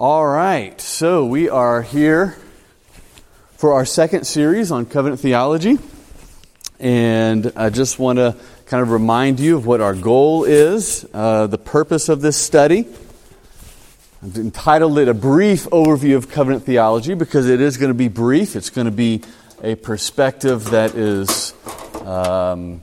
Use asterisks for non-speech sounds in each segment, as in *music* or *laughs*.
All right, so we are here for our second series on covenant theology. And I just want to kind of remind you of what our goal is, uh, the purpose of this study. I've entitled it A Brief Overview of Covenant Theology because it is going to be brief. It's going to be a perspective that is um,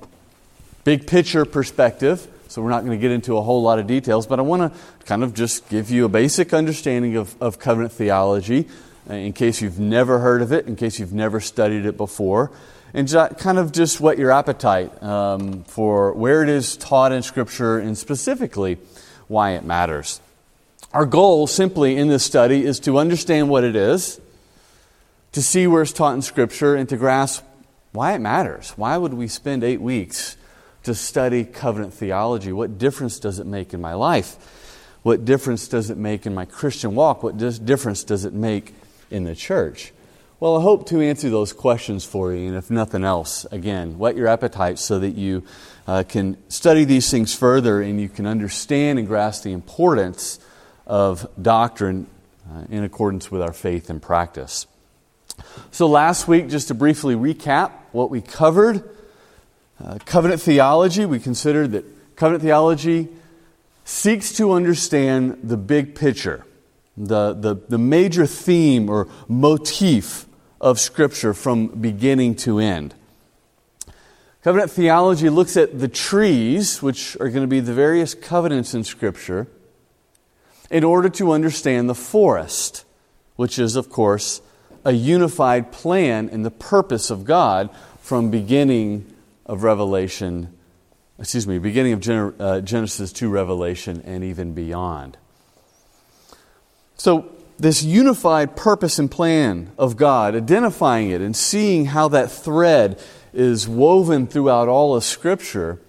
big picture perspective. So we're not going to get into a whole lot of details, but I want to kind of just give you a basic understanding of, of covenant theology uh, in case you've never heard of it, in case you've never studied it before, and kind of just whet your appetite um, for where it is taught in Scripture and specifically why it matters. Our goal simply in this study is to understand what it is, to see where it's taught in Scripture, and to grasp why it matters. Why would we spend eight weeks to study covenant theology? What difference does it make in my life? What difference does it make in my Christian walk? What difference does it make in the church? Well, I hope to answer those questions for you, and if nothing else, again, whet your appetite so that you uh, can study these things further and you can understand and grasp the importance of doctrine uh, in accordance with our faith and practice. So, last week, just to briefly recap what we covered uh, covenant theology, we considered that covenant theology seeks to understand the big picture, the, the, the major theme or motif of Scripture from beginning to end. Covenant theology looks at the trees, which are going to be the various covenants in Scripture, in order to understand the forest, which is, of course, a unified plan and the purpose of God from beginning of Revelation, excuse me, beginning of uh, Genesis to Revelation and even beyond. So, this unified purpose and plan of God, identifying it and seeing how that thread is woven throughout all of Scripture,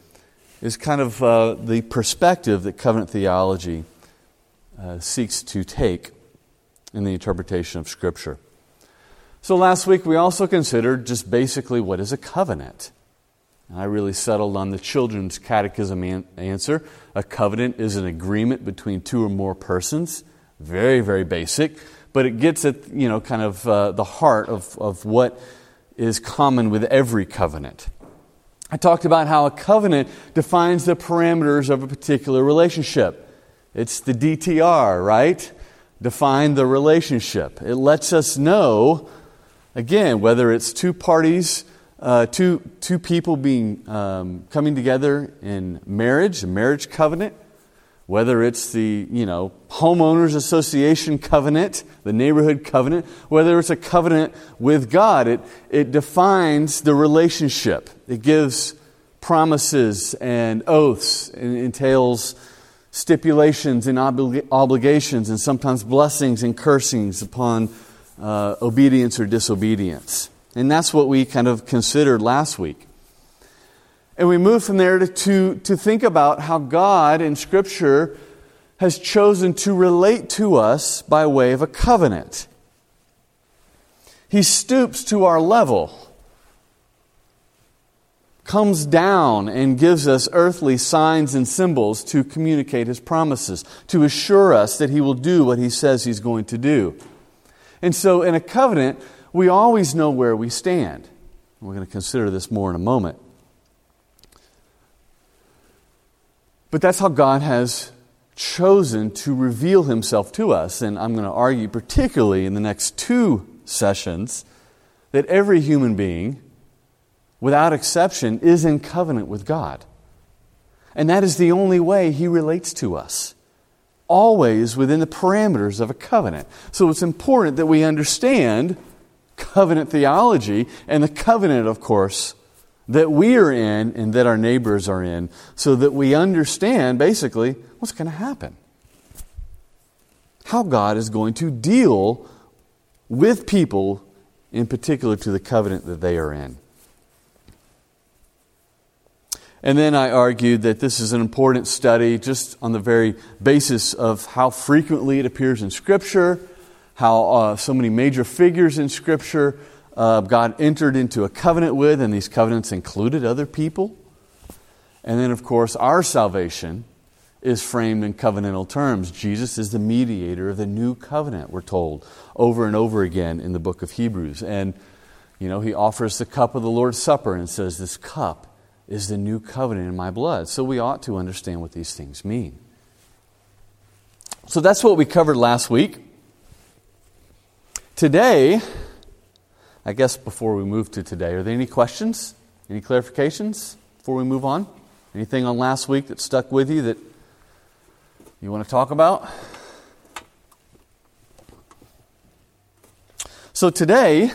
is kind of uh, the perspective that covenant theology uh, seeks to take in the interpretation of Scripture. So last week we also considered just basically what is a covenant. I really settled on the children's catechism an- answer. A covenant is an agreement between two or more persons. Very, very basic, but it gets at, you know, kind of uh, the heart of, of what is common with every covenant. I talked about how a covenant defines the parameters of a particular relationship. It's the DTR, right? Define the relationship. It lets us know Again, whether it's two parties, uh, two, two people being um, coming together in marriage, a marriage covenant, whether it's the you know homeowners association covenant, the neighborhood covenant, whether it's a covenant with God, it, it defines the relationship. It gives promises and oaths and entails stipulations and obli- obligations and sometimes blessings and cursings upon uh, obedience or disobedience. And that's what we kind of considered last week. And we move from there to, to, to think about how God in Scripture has chosen to relate to us by way of a covenant. He stoops to our level, comes down, and gives us earthly signs and symbols to communicate His promises, to assure us that He will do what He says He's going to do. And so, in a covenant, we always know where we stand. We're going to consider this more in a moment. But that's how God has chosen to reveal himself to us. And I'm going to argue, particularly in the next two sessions, that every human being, without exception, is in covenant with God. And that is the only way he relates to us always within the parameters of a covenant. So it's important that we understand covenant theology and the covenant, of course, that we are in and that our neighbors are in, so that we understand basically what's going to happen. How God is going to deal with people, in particular to the covenant that they are in. And then I argued that this is an important study just on the very basis of how frequently it appears in Scripture, how uh, so many major figures in Scripture uh, God entered into a covenant with, and these covenants included other people. And then, of course, our salvation is framed in covenantal terms. Jesus is the mediator of the new covenant, we're told over and over again in the book of Hebrews. And, you know, he offers the cup of the Lord's Supper and says, This cup is the new covenant in my blood. So we ought to understand what these things mean. So that's what we covered last week. Today, I guess before we move to today, are there any questions? Any clarifications before we move on? Anything on last week that stuck with you that you want to talk about? So today,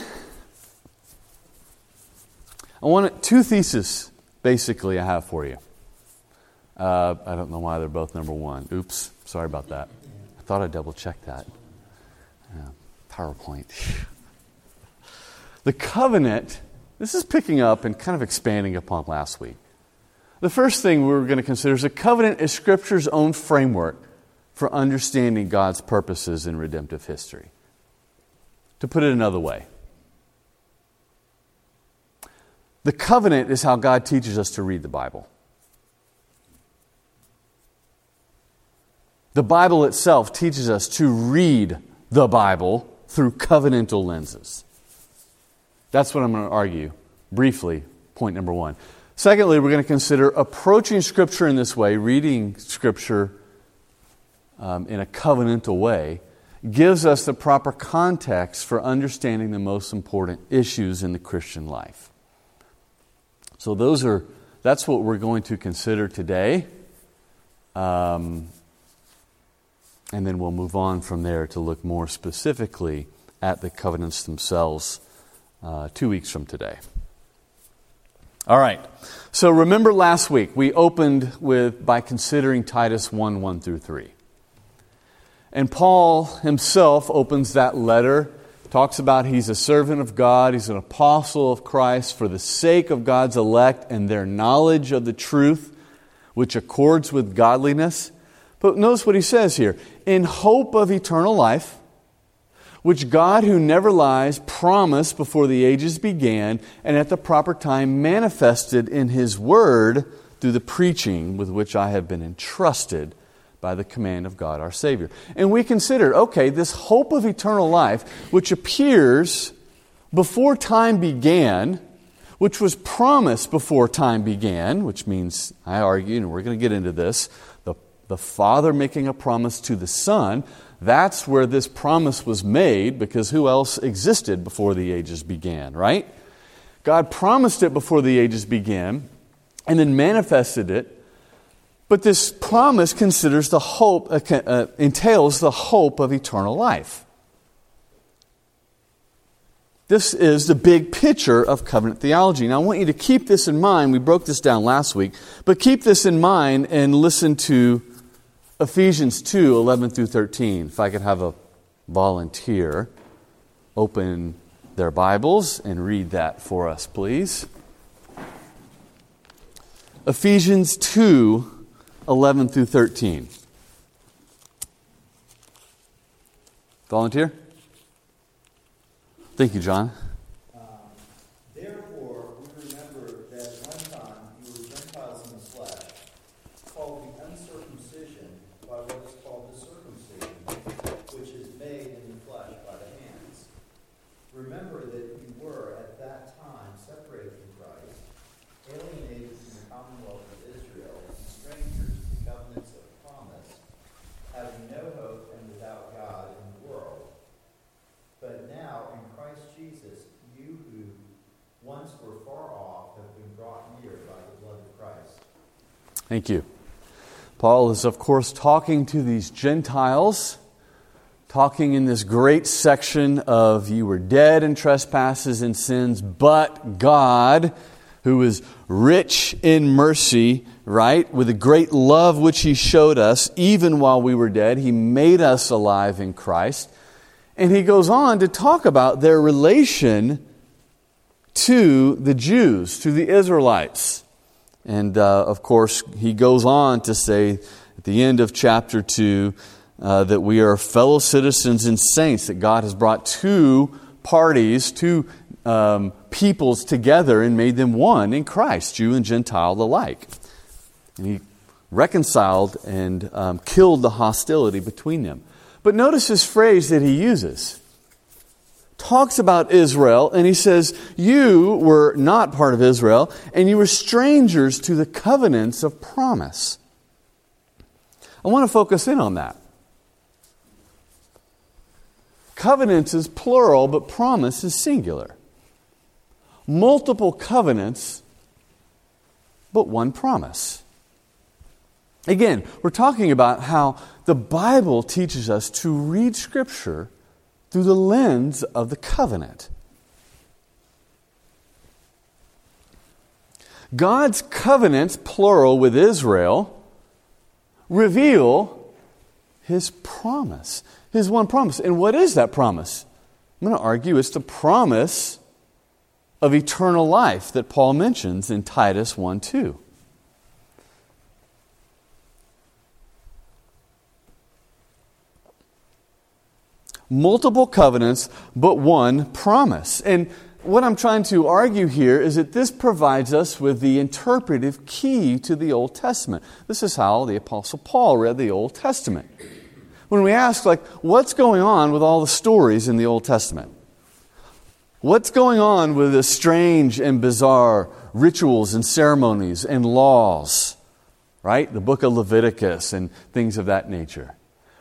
I want two theses basically I have for you. Uh, I don't know why they're both number one. Oops, sorry about that. I thought I double checked that. Yeah, PowerPoint. the covenant, this is picking up and kind of expanding upon last week. The first thing we we're going to consider is a covenant is Scripture's own framework for understanding God's purposes in redemptive history. To put it another way, the covenant is how God teaches us to read the Bible. The Bible itself teaches us to read the Bible through covenantal lenses. That's what I'm going to argue briefly, point number one. Secondly, we're going to consider approaching Scripture in this way, reading Scripture um, in a covenantal way, gives us the proper context for understanding the most important issues in the Christian life. So those are that's what we're going to consider today. Um, and then we'll move on from there to look more specifically at the covenants themselves uh, two weeks from today. All right. So remember last week we opened with by considering Titus 1 1 through 3. And Paul himself opens that letter, talks about he's a servant of God, he's an apostle of Christ for the sake of God's elect and their knowledge of the truth, which accords with godliness. But notice what he says here in hope of eternal life which God, who never lies, promised before the ages began and at the proper time manifested in His Word through the preaching with which I have been entrusted by the command of God our Savior. And we consider, okay, this hope of eternal life, which appears before time began, which was promised before time began, which means, I argue, and we're going to get into this, the, the Father making a promise to the Son that's where this promise was made because who else existed before the ages began, right? God promised it before the ages began and then manifested it. But this promise considers the hope, uh, uh, entails the hope of eternal life. This is the big picture of covenant theology. Now, I want you to keep this in mind. We broke this down last week, but keep this in mind and listen to Ephesians 2 11 through 13. If I could have a volunteer open their Bibles and read that for us, please. Ephesians 2 11 through 13. Volunteer? Thank you, John. Thank you. Paul is, of course, talking to these Gentiles, talking in this great section of you were dead in trespasses and sins, but God, who is rich in mercy, right, with a great love which He showed us, even while we were dead, He made us alive in Christ. And he goes on to talk about their relation to the Jews, to the Israelites. And uh, of course, he goes on to say at the end of chapter 2 uh, that we are fellow citizens and saints, that God has brought two parties, two um, peoples together and made them one in Christ, Jew and Gentile alike. And he reconciled and um, killed the hostility between them. But notice this phrase that he uses. Talks about Israel, and he says, You were not part of Israel, and you were strangers to the covenants of promise. I want to focus in on that. Covenants is plural, but promise is singular. Multiple covenants, but one promise. Again, we're talking about how the Bible teaches us to read Scripture through the lens of the covenant. God's covenants, plural, with Israel, reveal his promise, his one promise. And what is that promise? I'm going to argue it's the promise of eternal life that Paul mentions in Titus 1 2. Multiple covenants, but one promise. And what I'm trying to argue here is that this provides us with the interpretive key to the Old Testament. This is how the Apostle Paul read the Old Testament. When we ask, like, what's going on with all the stories in the Old Testament? What's going on with the strange and bizarre rituals and ceremonies and laws? Right? The book of Leviticus and things of that nature.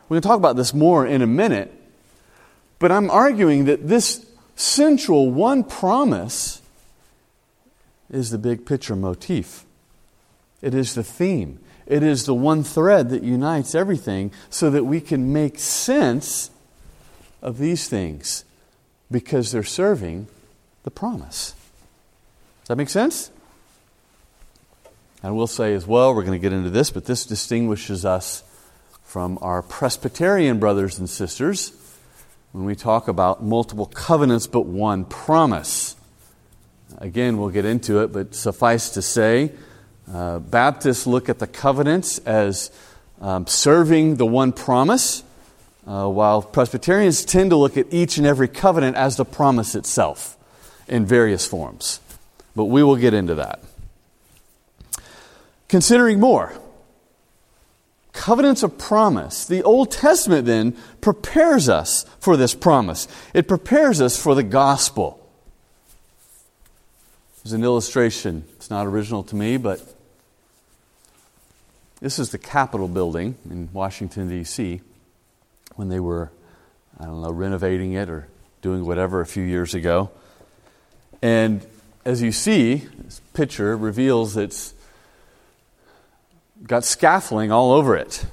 We're going to talk about this more in a minute, but I'm arguing that this central one promise is the big picture motif. It is the theme. It is the one thread that unites everything so that we can make sense of these things because they're serving the promise. Does that make sense? And we'll say as well, we're going to get into this, but this distinguishes us from our Presbyterian brothers and sisters when we talk about multiple covenants but one promise. Again, we'll get into it, but suffice to say, uh, Baptists look at the covenants as um, serving the one promise, uh, while Presbyterians tend to look at each and every covenant as the promise itself in various forms. But we will get into that. Considering more, covenants of promise. The Old Testament then prepares us for this promise, it prepares us for the gospel. There's an illustration. It's not original to me, but this is the Capitol building in Washington, D.C., when they were, I don't know, renovating it or doing whatever a few years ago. And as you see, this picture reveals its got scaffolding all over it.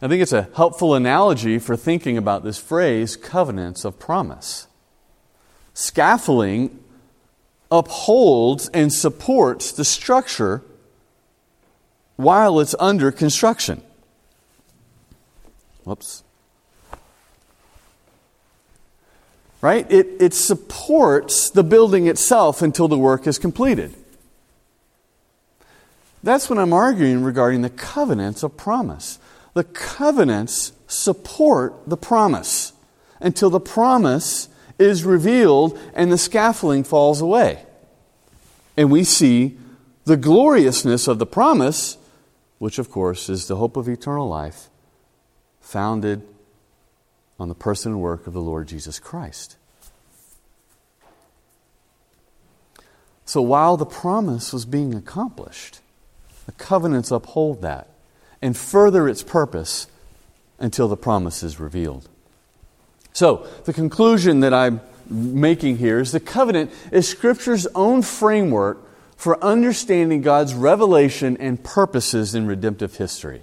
I think it's a helpful analogy for thinking about this phrase, covenants of promise. Scaffolding upholds and supports the structure while it's under construction. Whoops. Right? It, it supports the building itself until the work is completed. That's what I'm arguing regarding the covenants of promise. The covenants support the promise until the promise is revealed and the scaffolding falls away. And we see the gloriousness of the promise, which of course is the hope of eternal life, founded on the person and work of the Lord Jesus Christ. So while the promise was being accomplished, the covenants uphold that and further its purpose until the promise is revealed. So, the conclusion that I'm making here is the covenant is Scripture's own framework for understanding God's revelation and purposes in redemptive history.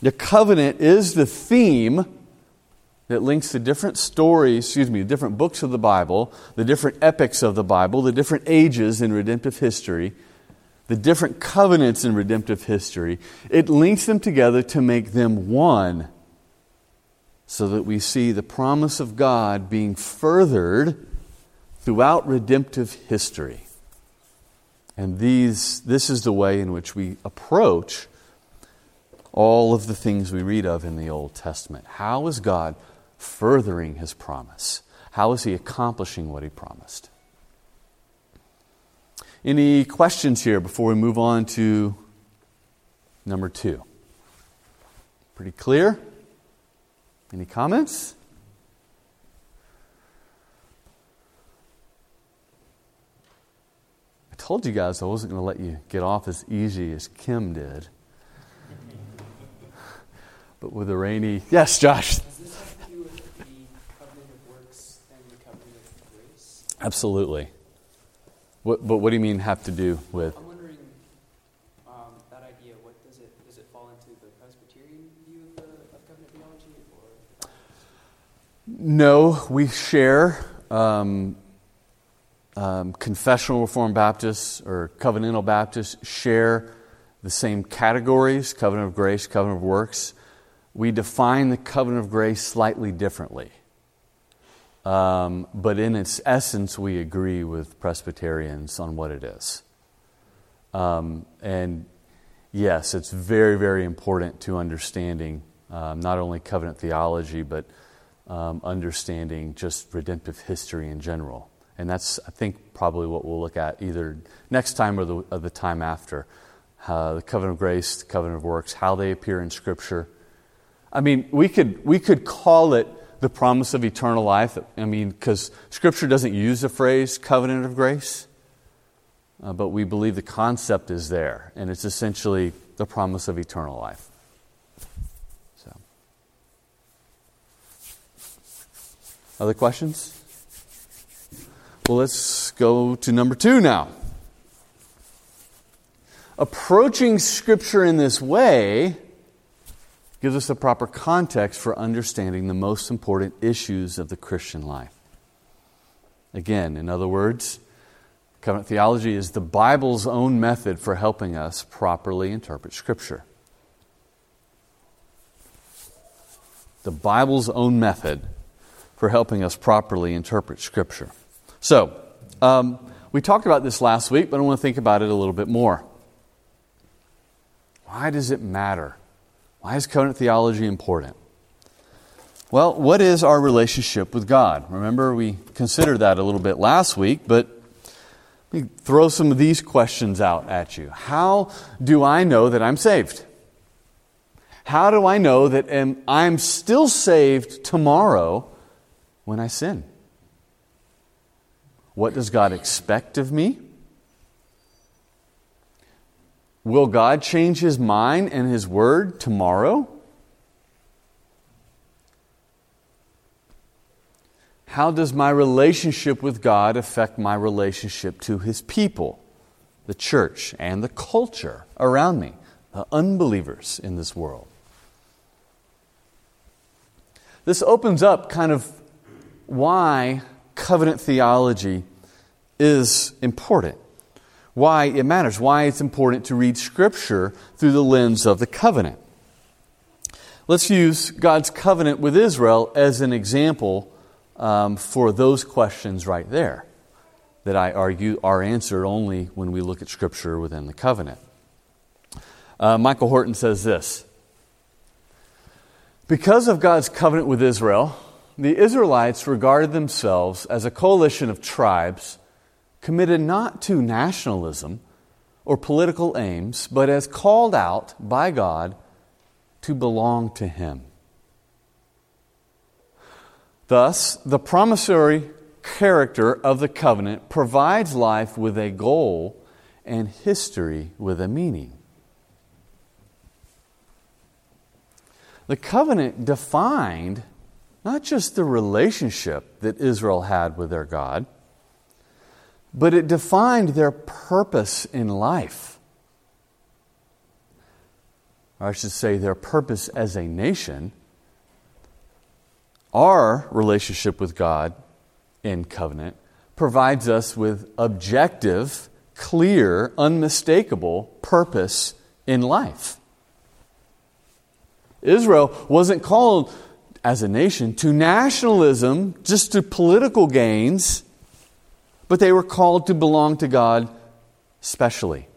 The covenant is the theme that links the different stories, excuse me, the different books of the Bible, the different epics of the Bible, the different ages in redemptive history, the different covenants in redemptive history. It links them together to make them one so that we see the promise of God being furthered throughout redemptive history. And these, this is the way in which we approach all of the things we read of in the Old Testament. How is God furthering his promise? How is he accomplishing what he promised? Any questions here before we move on to number two? Pretty clear? Any comments? I told you guys I wasn't going to let you get off as easy as Kim did. *laughs* But with a rainy. Yes, Josh. Absolutely. What, but what do you mean have to do with? I'm wondering um, that idea. What does it does it fall into the Presbyterian view of, the, of covenant theology, or? No, we share. Um, um, confessional Reformed Baptists or covenantal Baptists share the same categories covenant of grace, covenant of works. We define the covenant of grace slightly differently. Um, but in its essence, we agree with Presbyterians on what it is. Um, and yes, it's very, very important to understanding um, not only covenant theology, but um, understanding just redemptive history in general. And that's, I think, probably what we'll look at either next time or the, or the time after. Uh, the covenant of grace, the covenant of works, how they appear in Scripture. I mean, we could, we could call it the promise of eternal life. I mean, because Scripture doesn't use the phrase covenant of grace, uh, but we believe the concept is there, and it's essentially the promise of eternal life. So, other questions? Well, let's go to number two now. Approaching Scripture in this way gives us the proper context for understanding the most important issues of the Christian life. Again, in other words, covenant theology is the Bible's own method for helping us properly interpret Scripture. The Bible's own method for helping us properly interpret Scripture. So, um, we talked about this last week, but I want to think about it a little bit more. Why does it matter? Why is covenant theology important? Well, what is our relationship with God? Remember, we considered that a little bit last week, but let me throw some of these questions out at you. How do I know that I'm saved? How do I know that I'm still saved tomorrow when I sin? What does God expect of me? Will God change his mind and his word tomorrow? How does my relationship with God affect my relationship to his people, the church, and the culture around me, the unbelievers in this world? This opens up kind of why covenant theology is important why it matters, why it's important to read Scripture through the lens of the covenant. Let's use God's covenant with Israel as an example um, for those questions right there that I argue are answered only when we look at Scripture within the covenant. Uh, Michael Horton says this Because of God's covenant with Israel, the Israelites regarded themselves as a coalition of tribes committed not to nationalism or political aims, but as called out by God to belong to Him. Thus, the promissory character of the covenant provides life with a goal and history with a meaning. The covenant defined not just the relationship that Israel had with their God, but it defined their purpose in life. Or I should say, their purpose as a nation. Our relationship with God in covenant provides us with objective, clear, unmistakable purpose in life. Israel wasn't called as a nation to nationalism, just to political gains but they were called to belong to God specially.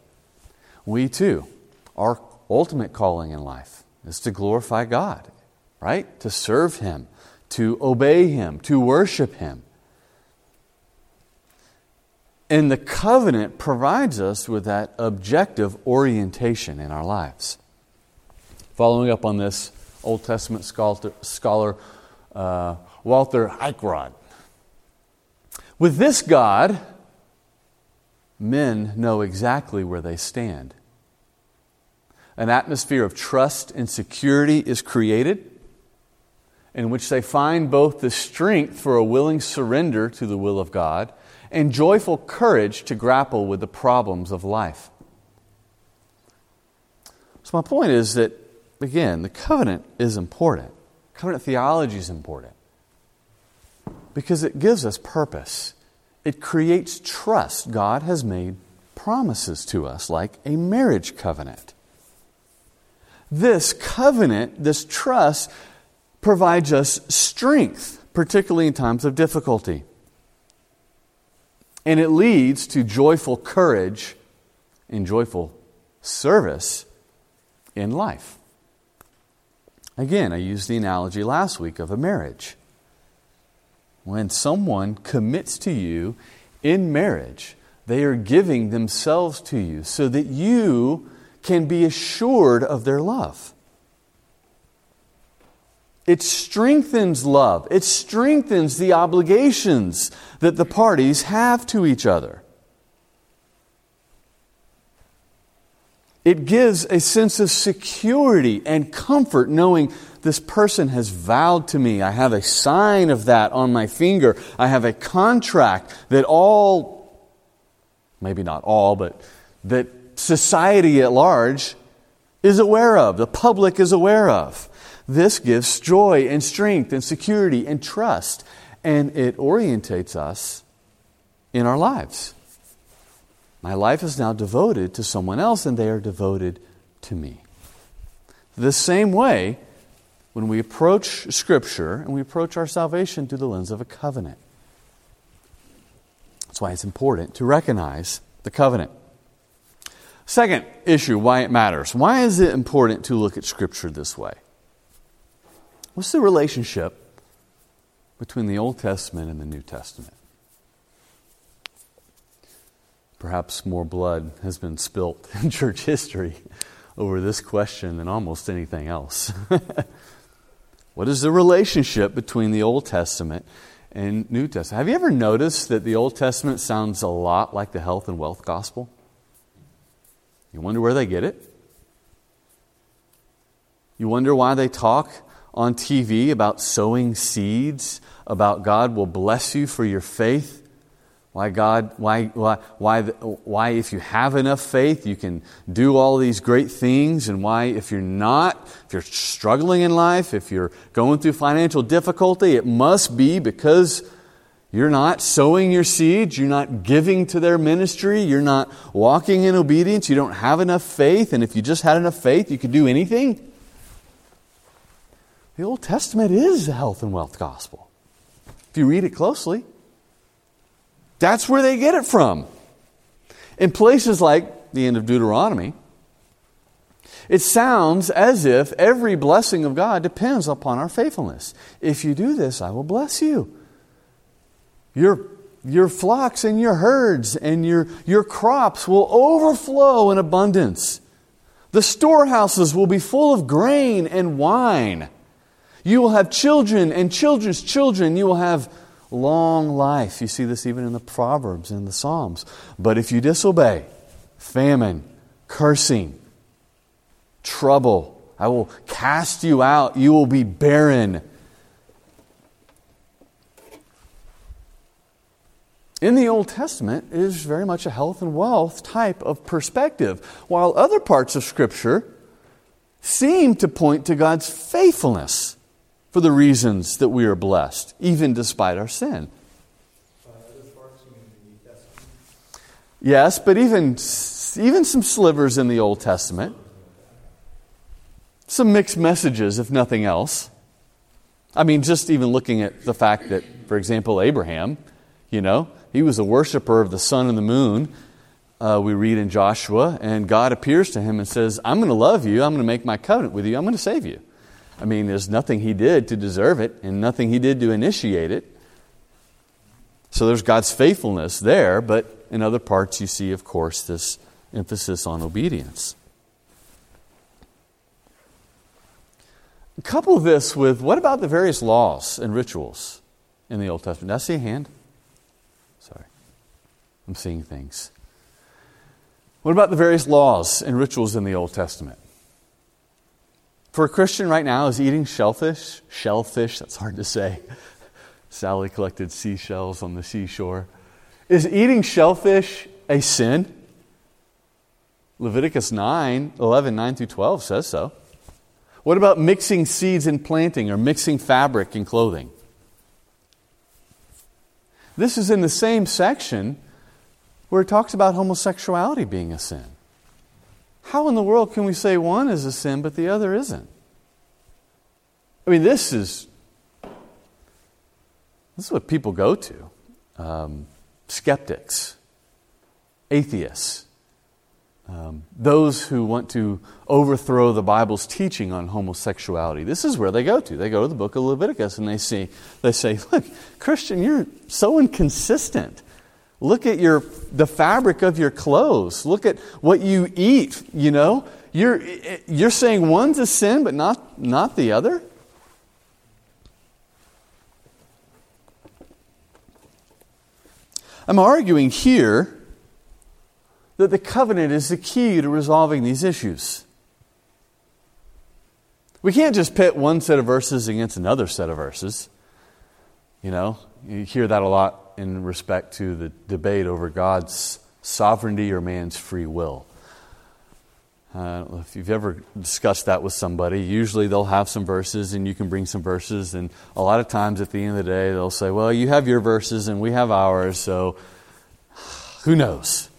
We too, our ultimate calling in life is to glorify God, right? To serve Him, to obey Him, to worship Him. And the covenant provides us with that objective orientation in our lives. Following up on this, Old Testament scholar, scholar uh, Walter Eichrodt. With this God, men know exactly where they stand. An atmosphere of trust and security is created in which they find both the strength for a willing surrender to the will of God and joyful courage to grapple with the problems of life. So, my point is that, again, the covenant is important. Covenant theology is important because it gives us purpose. It creates trust. God has made promises to us, like a marriage covenant. This covenant, this trust, provides us strength, particularly in times of difficulty. And it leads to joyful courage and joyful service in life. Again, I used the analogy last week of a marriage. When someone commits to you in marriage, they are giving themselves to you so that you can be assured of their love. It strengthens love. It strengthens the obligations that the parties have to each other. It gives a sense of security and comfort knowing this person has vowed to me. I have a sign of that on my finger. I have a contract that all, maybe not all, but that society at large is aware of, the public is aware of. This gives joy and strength and security and trust, and it orientates us in our lives. My life is now devoted to someone else, and they are devoted to me. The same way, when we approach Scripture and we approach our salvation through the lens of a covenant. That's why it's important to recognize the covenant. Second issue, why it matters. Why is it important to look at Scripture this way? What's the relationship between the Old Testament and the New Testament? Perhaps more blood has been spilt *laughs* in church history over this question than almost anything else. *laughs* what is the relationship between the Old Testament and New Testament? Have you ever noticed that the Old Testament sounds a lot like the health and wealth gospel? You wonder where they get it? You wonder why they talk on TV about sowing seeds, about God will bless you for your faith? Why God, why, why, why, why if you have enough faith, you can do all these great things, and why if you're not, if you're struggling in life, if you're going through financial difficulty, it must be because you're not sowing your seeds. You're not giving to their ministry. You're not walking in obedience. You don't have enough faith. And if you just had enough faith, you could do anything. The Old Testament is the health and wealth gospel. If you read it closely, that's where they get it from. In places like the end of Deuteronomy, it sounds as if every blessing of God depends upon our faithfulness. If you do this, I will bless you. Your, your flocks and your herds and your, your crops will overflow in abundance. The storehouses will be full of grain and wine. You will have children and children's children. You will have long life. You see this even in the Proverbs and the Psalms. But if you disobey, famine, cursing, trouble, I will cast you out. You will be barren. in the Old Testament is very much a health and wealth type of perspective, while other parts of Scripture seem to point to God's faithfulness for the reasons that we are blessed, even despite our sin. Yes, but even, even some slivers in the Old Testament, some mixed messages, if nothing else. I mean, just even looking at the fact that, for example, Abraham, you know, he was a worshiper of the sun and the moon. Uh, we read in Joshua, and God appears to him and says, I'm going to love you. I'm going to make my covenant with you. I'm going to save you. I mean, there's nothing he did to deserve it, and nothing he did to initiate it. So there's God's faithfulness there, but in other parts, you see, of course, this emphasis on obedience. Couple this with what about the various laws and rituals in the Old Testament? Did I see a hand? Sorry. I'm seeing things. What about the various laws and rituals in the Old Testament? For a Christian right now, is eating shellfish, shellfish, that's hard to say. Sally collected seashells on the seashore. Is eating shellfish a sin? Leviticus 9, 11, 9 through 12 says so. What about mixing seeds in planting or mixing fabric in clothing? This is in the same section where it talks about homosexuality being a sin. How in the world can we say one is a sin but the other isn't? I mean, this is this is what people go to. Um, skeptics, atheists, um, those who want to overthrow the Bible's teaching on homosexuality. This is where they go to. They go to the book of Leviticus and they see, they say, look, Christian, you're so inconsistent. Look at your the fabric of your clothes. Look at what you eat, you know? You're you're saying one's a sin but not not the other? I'm arguing here that the covenant is the key to resolving these issues. We can't just pit one set of verses against another set of verses. You know, you hear that a lot in respect to the debate over God's sovereignty or man's free will. Uh, if you've ever discussed that with somebody, usually they'll have some verses and you can bring some verses. And a lot of times at the end of the day, they'll say, Well, you have your verses and we have ours, so who knows?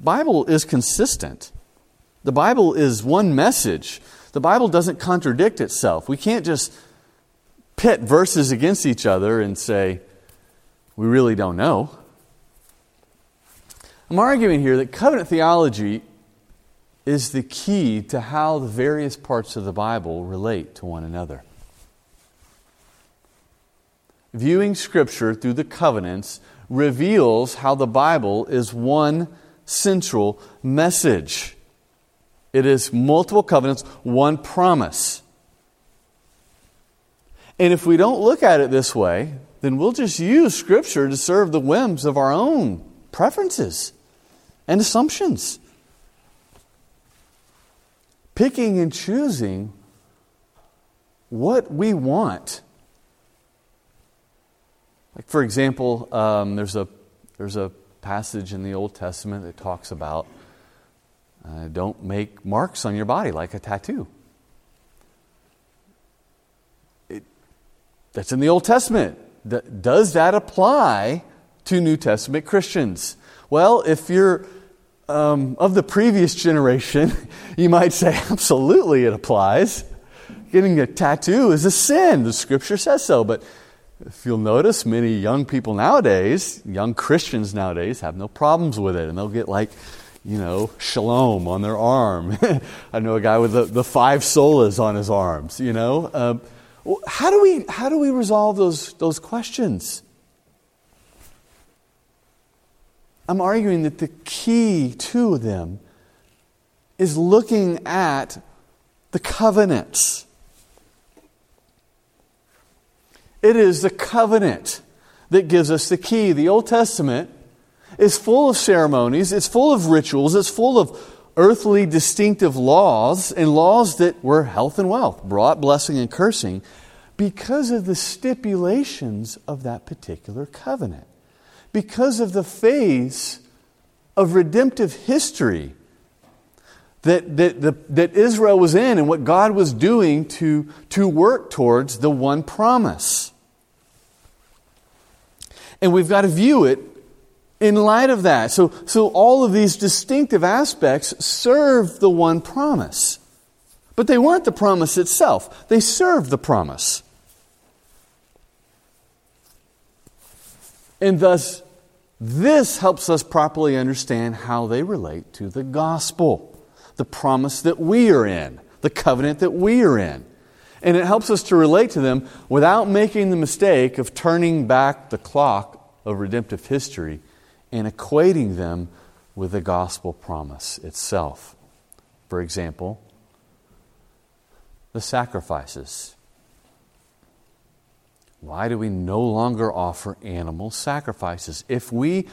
Bible is consistent. The Bible is one message. The Bible doesn't contradict itself. We can't just pit verses against each other and say, we really don't know. I'm arguing here that covenant theology is the key to how the various parts of the Bible relate to one another. Viewing Scripture through the covenants reveals how the Bible is one central message. It is multiple covenants, one promise. And if we don't look at it this way, then we'll just use Scripture to serve the whims of our own preferences and assumptions. Picking and choosing what we want. Like, for example, um, there's, a, there's a passage in the Old Testament that talks about uh, don't make marks on your body like a tattoo. That's in the Old Testament. does that apply to New Testament Christians? Well, if you're um, of the previous generation, *laughs* you might say, absolutely, it applies. Getting a tattoo is a sin. The scripture says so. But if you'll notice, many young people nowadays, young Christians nowadays, have no problems with it. And they'll get like, you know, shalom on their arm. *laughs* I know a guy with the, the five solas on his arms, you know. Um, how, do we, how do we resolve those, those questions? I'm arguing that the key to them is looking at the covenants. It is the covenant that gives us the key. The Old Testament is full of ceremonies, it's full of rituals, it's full of earthly distinctive laws and laws that were health and wealth, brought blessing and cursing because of the stipulations of that particular covenant, because of the phase of redemptive history that, that, the, that Israel was in and what God was doing to, to work towards the one promise. And we've got to view it in light of that. So, so all of these distinctive aspects serve the one promise. But they weren't the promise itself, they served the promise. And thus, this helps us properly understand how they relate to the gospel the promise that we are in, the covenant that we are in. And it helps us to relate to them without making the mistake of turning back the clock of redemptive history and equating them with the gospel promise itself. For example, the sacrifices. Why do we no longer offer animal sacrifices? If we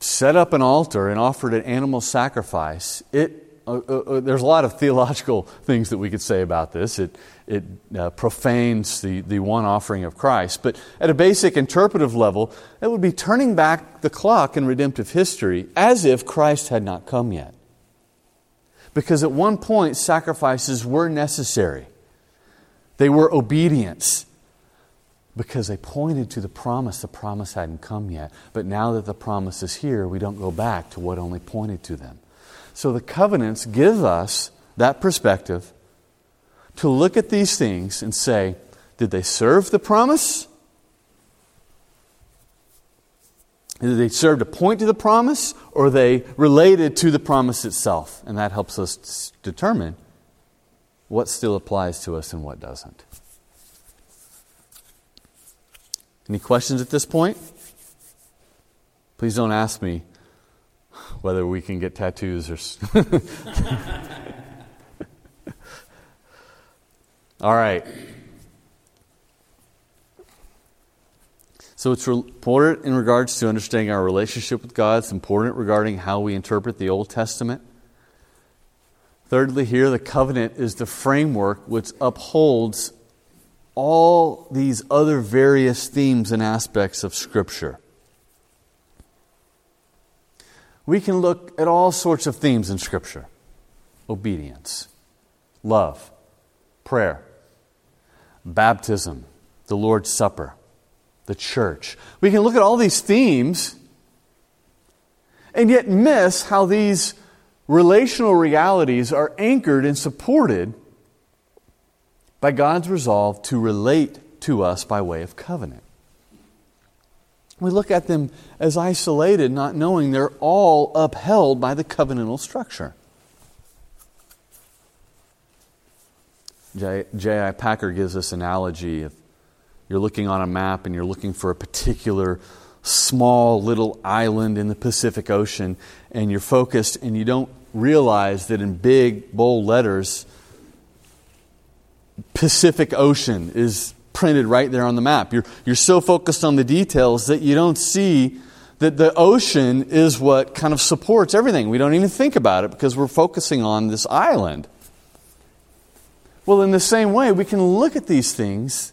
set up an altar and offered an animal sacrifice, it uh, uh, uh, there's a lot of theological things that we could say about this. It, it uh, profanes the, the one offering of Christ. But at a basic interpretive level, it would be turning back the clock in redemptive history as if Christ had not come yet. Because at one point, sacrifices were necessary, they were obedience because they pointed to the promise. The promise hadn't come yet. But now that the promise is here, we don't go back to what only pointed to them. So the covenants give us that perspective to look at these things and say, did they serve the promise? Did they serve to point to the promise, or they related to the promise itself? And that helps us determine what still applies to us and what doesn't. Any questions at this point? Please don't ask me whether we can get tattoos or. *laughs* All right. So it's important in regards to understanding our relationship with God. It's important regarding how we interpret the Old Testament. Thirdly, here, the covenant is the framework which upholds all these other various themes and aspects of Scripture we can look at all sorts of themes in Scripture obedience, love, prayer, baptism, the Lord's Supper, the church. We can look at all these themes and yet miss how these relational realities are anchored and supported by God's resolve to relate to us by way of covenant. We look at them as isolated, not knowing they're all upheld by the covenantal structure. J.I. Packer gives this analogy. If you're looking on a map and you're looking for a particular small little island in the Pacific Ocean, and you're focused and you don't realize that in big, bold letters, Pacific Ocean is printed right there on the map. You're, you're so focused on the details that you don't see that the ocean is what kind of supports everything. We don't even think about it because we're focusing on this island. Well, in the same way, we can look at these things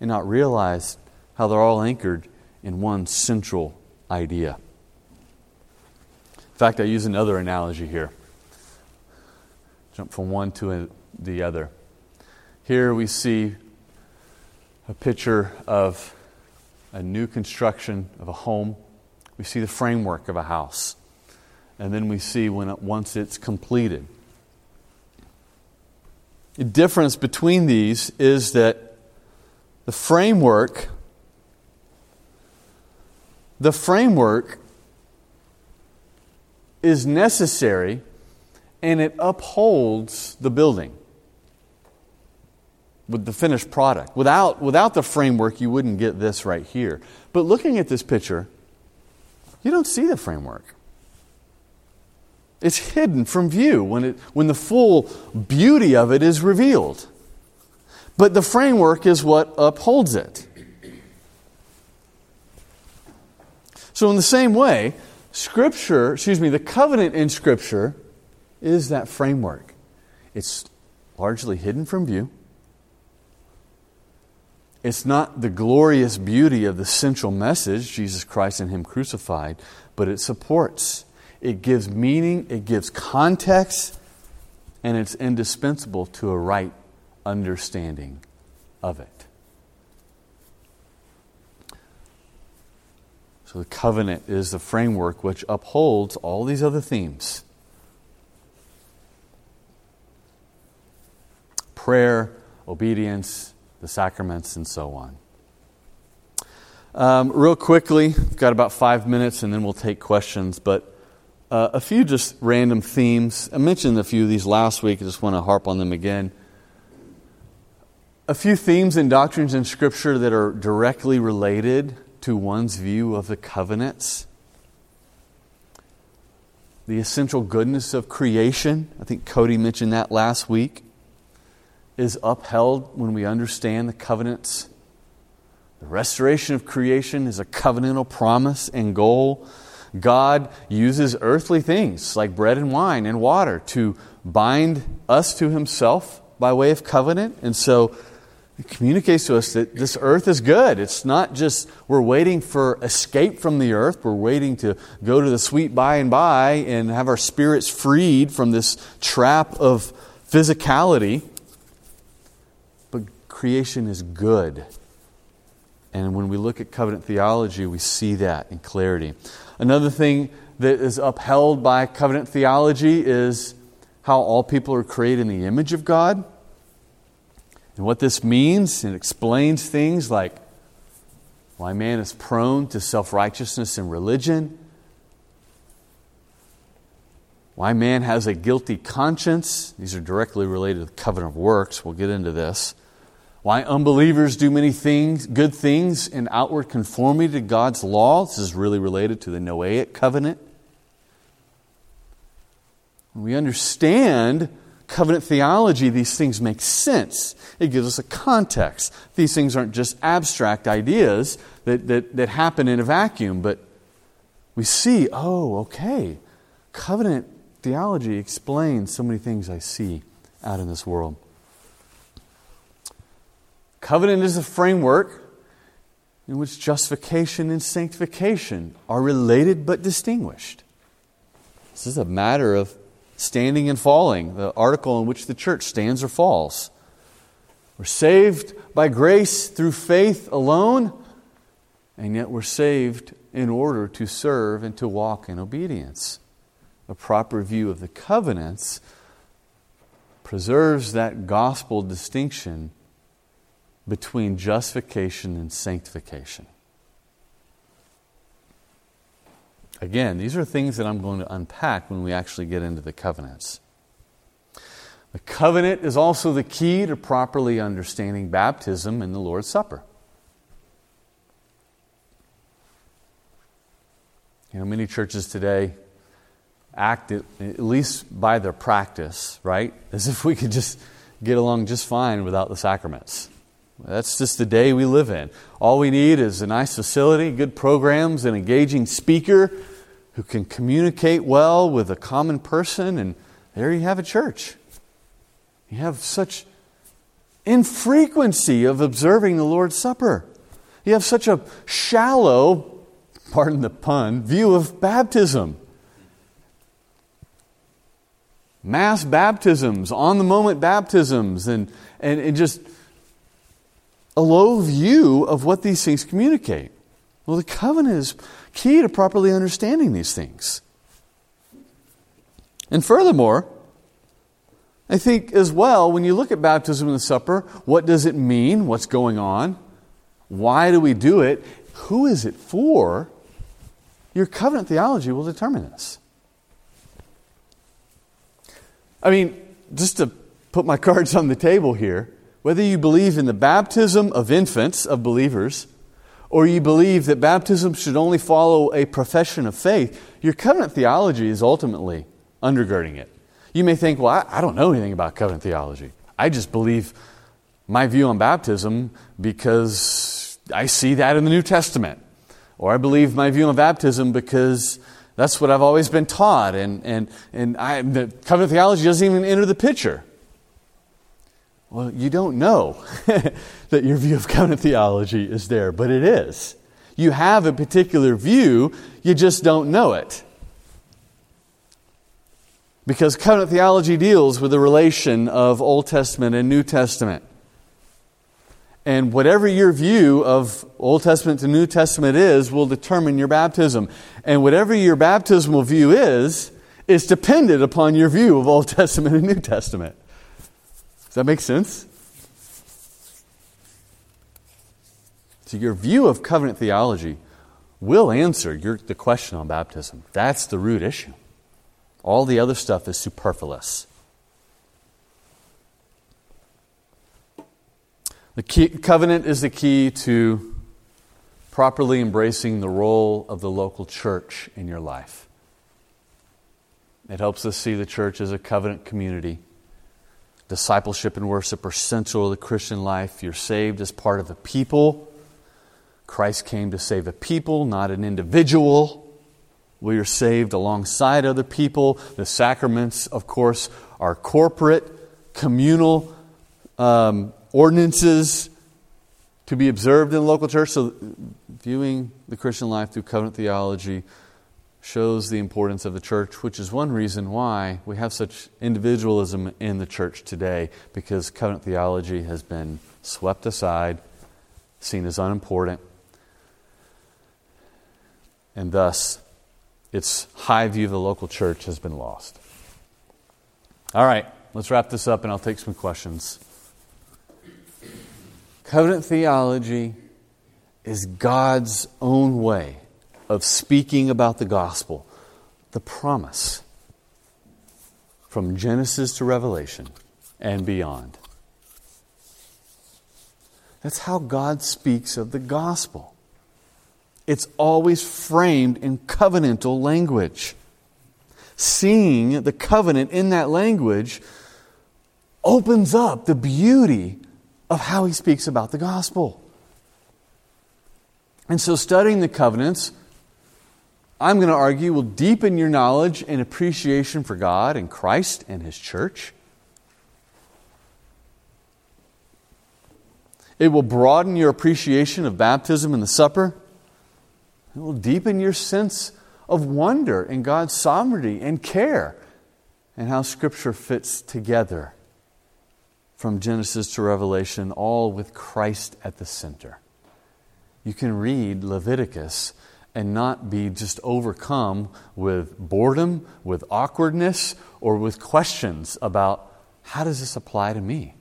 and not realize how they're all anchored in one central idea. In fact, I use another analogy here. Jump from one to the other. Here we see a picture of a new construction of a home. We see the framework of a house. And then we see when it, once it's completed. The difference between these is that the framework the framework is necessary and it upholds the building with the finished product. Without, without the framework, you wouldn't get this right here. But looking at this picture, you don't see the framework. It's hidden from view when, it, when the full beauty of it is revealed. But the framework is what upholds it. So, in the same way, Scripture, excuse me, the covenant in Scripture is that framework. It's largely hidden from view. It's not the glorious beauty of the central message, Jesus Christ and Him crucified, but it supports, it gives meaning, it gives context, and it's indispensable to a right understanding of it. So the covenant is the framework which upholds all these other themes prayer, obedience, the sacraments, and so on. Um, real quickly, we've got about five minutes and then we'll take questions, but uh, a few just random themes. I mentioned a few of these last week, I just want to harp on them again. A few themes and doctrines in Scripture that are directly related to one's view of the covenants. The essential goodness of creation, I think Cody mentioned that last week, is upheld when we understand the covenants. The restoration of creation is a covenantal promise and goal. God uses earthly things like bread and wine and water to bind us to Himself by way of covenant. And so it communicates to us that this earth is good. It's not just we're waiting for escape from the earth, we're waiting to go to the sweet by and by and have our spirits freed from this trap of physicality. Creation is good. And when we look at covenant theology, we see that in clarity. Another thing that is upheld by covenant theology is how all people are created in the image of God. And what this means, it explains things like why man is prone to self righteousness and religion, why man has a guilty conscience. These are directly related to the covenant of works. We'll get into this. Why unbelievers do many things, good things in outward conformity to God's law. This is really related to the Noahic covenant. When we understand covenant theology, these things make sense. It gives us a context. These things aren't just abstract ideas that, that, that happen in a vacuum, but we see, oh, okay, covenant theology explains so many things I see out in this world. Covenant is a framework in which justification and sanctification are related but distinguished. This is a matter of standing and falling, the article in which the church stands or falls. We're saved by grace through faith alone, and yet we're saved in order to serve and to walk in obedience. A proper view of the covenants preserves that gospel distinction between justification and sanctification. Again, these are things that I'm going to unpack when we actually get into the covenants. The covenant is also the key to properly understanding baptism and the Lord's Supper. You know, many churches today act, at least by their practice, right, as if we could just get along just fine without the sacraments. That's just the day we live in. All we need is a nice facility, good programs, an engaging speaker who can communicate well with a common person, and there you have a church. You have such infrequency of observing the Lord's Supper. You have such a shallow, pardon the pun, view of baptism. Mass baptisms, on the moment baptisms, and, and, and just a low view of what these things communicate. Well, the covenant is key to properly understanding these things. And furthermore, I think as well, when you look at baptism and the supper, what does it mean? What's going on? Why do we do it? Who is it for? Your covenant theology will determine this. I mean, just to put my *laughs* cards on the table here, whether you believe in the baptism of infants, of believers, or you believe that baptism should only follow a profession of faith, your covenant theology is ultimately undergirding it. You may think, well, I, I don't know anything about covenant theology. I just believe my view on baptism because I see that in the New Testament. Or I believe my view on baptism because that's what I've always been taught, and, and, and I, the covenant theology doesn't even enter the picture. Well, you don't know *laughs* that your view of covenant theology is there, but it is. You have a particular view, you just don't know it. Because covenant theology deals with the relation of Old Testament and New Testament. And whatever your view of Old Testament to New Testament is will determine your baptism. And whatever your baptismal view is, is dependent upon your view of Old Testament and New Testament. That make sense? So, your view of covenant theology will answer your, the question on baptism. That's the root issue. All the other stuff is superfluous. The key, covenant is the key to properly embracing the role of the local church in your life. It helps us see the church as a covenant community. Discipleship and worship are central to the Christian life. You're saved as part of a people. Christ came to save a people, not an individual. We are saved alongside other people. The sacraments, of course, are corporate, communal um, ordinances to be observed in the local church. So, viewing the Christian life through covenant theology shows the importance of the church, which is one reason why we have such individualism in the church today, because covenant theology has been swept aside, seen as unimportant, and thus its high view of the local church has been lost. All right, let's wrap this up and I'll take some questions. Covenant theology is God's own way of speaking about the gospel, the promise from Genesis to Revelation and beyond. That's how God speaks of the gospel. It's always framed in covenantal language. Seeing the covenant in that language opens up the beauty of how he speaks about the gospel. And so, studying the covenants I'm going to argue, will deepen your knowledge and appreciation for God and Christ and His church. It will broaden your appreciation of baptism and the supper. It will deepen your sense of wonder in God's sovereignty and care and how Scripture fits together from Genesis to Revelation, all with Christ at the center. You can read Leviticus and not be just overcome with boredom, with awkwardness, or with questions about how does this apply to me?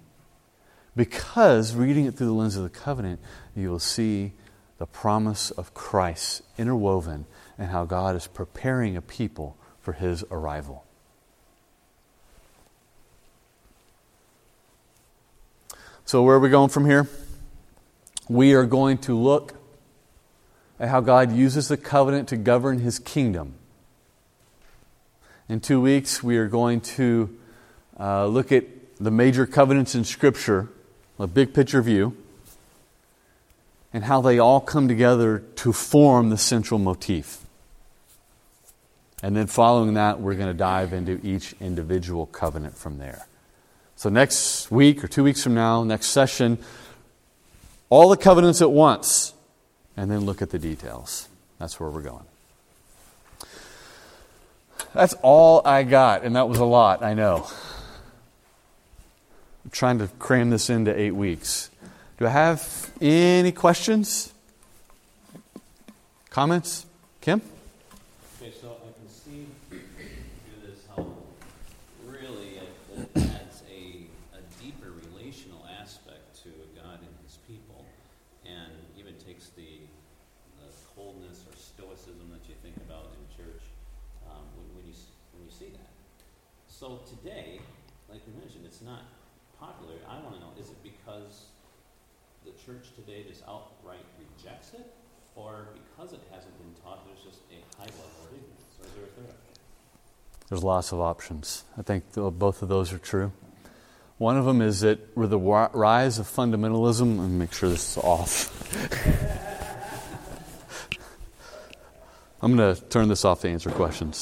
Because reading it through the lens of the covenant, you will see the promise of Christ interwoven and how God is preparing a people for his arrival. So, where are we going from here? We are going to look how God uses the covenant to govern his kingdom. In two weeks, we are going to uh, look at the major covenants in Scripture, a big picture view, and how they all come together to form the central motif. And then following that, we're going to dive into each individual covenant from there. So, next week or two weeks from now, next session, all the covenants at once and then look at the details. That's where we're going. That's all I got, and that was a lot, I know. I'm trying to cram this into eight weeks. Do I have any questions? Comments? Kim? So today, like we mentioned, it's not popular. I want to know is it because the church today just outright rejects it, or because it hasn't been taught, there's just a high level of ignorance? Or is there a third There's lots of options. I think both of those are true. One of them is that with the rise of fundamentalism, and make sure this is off. *laughs* I'm going to turn this off to answer questions.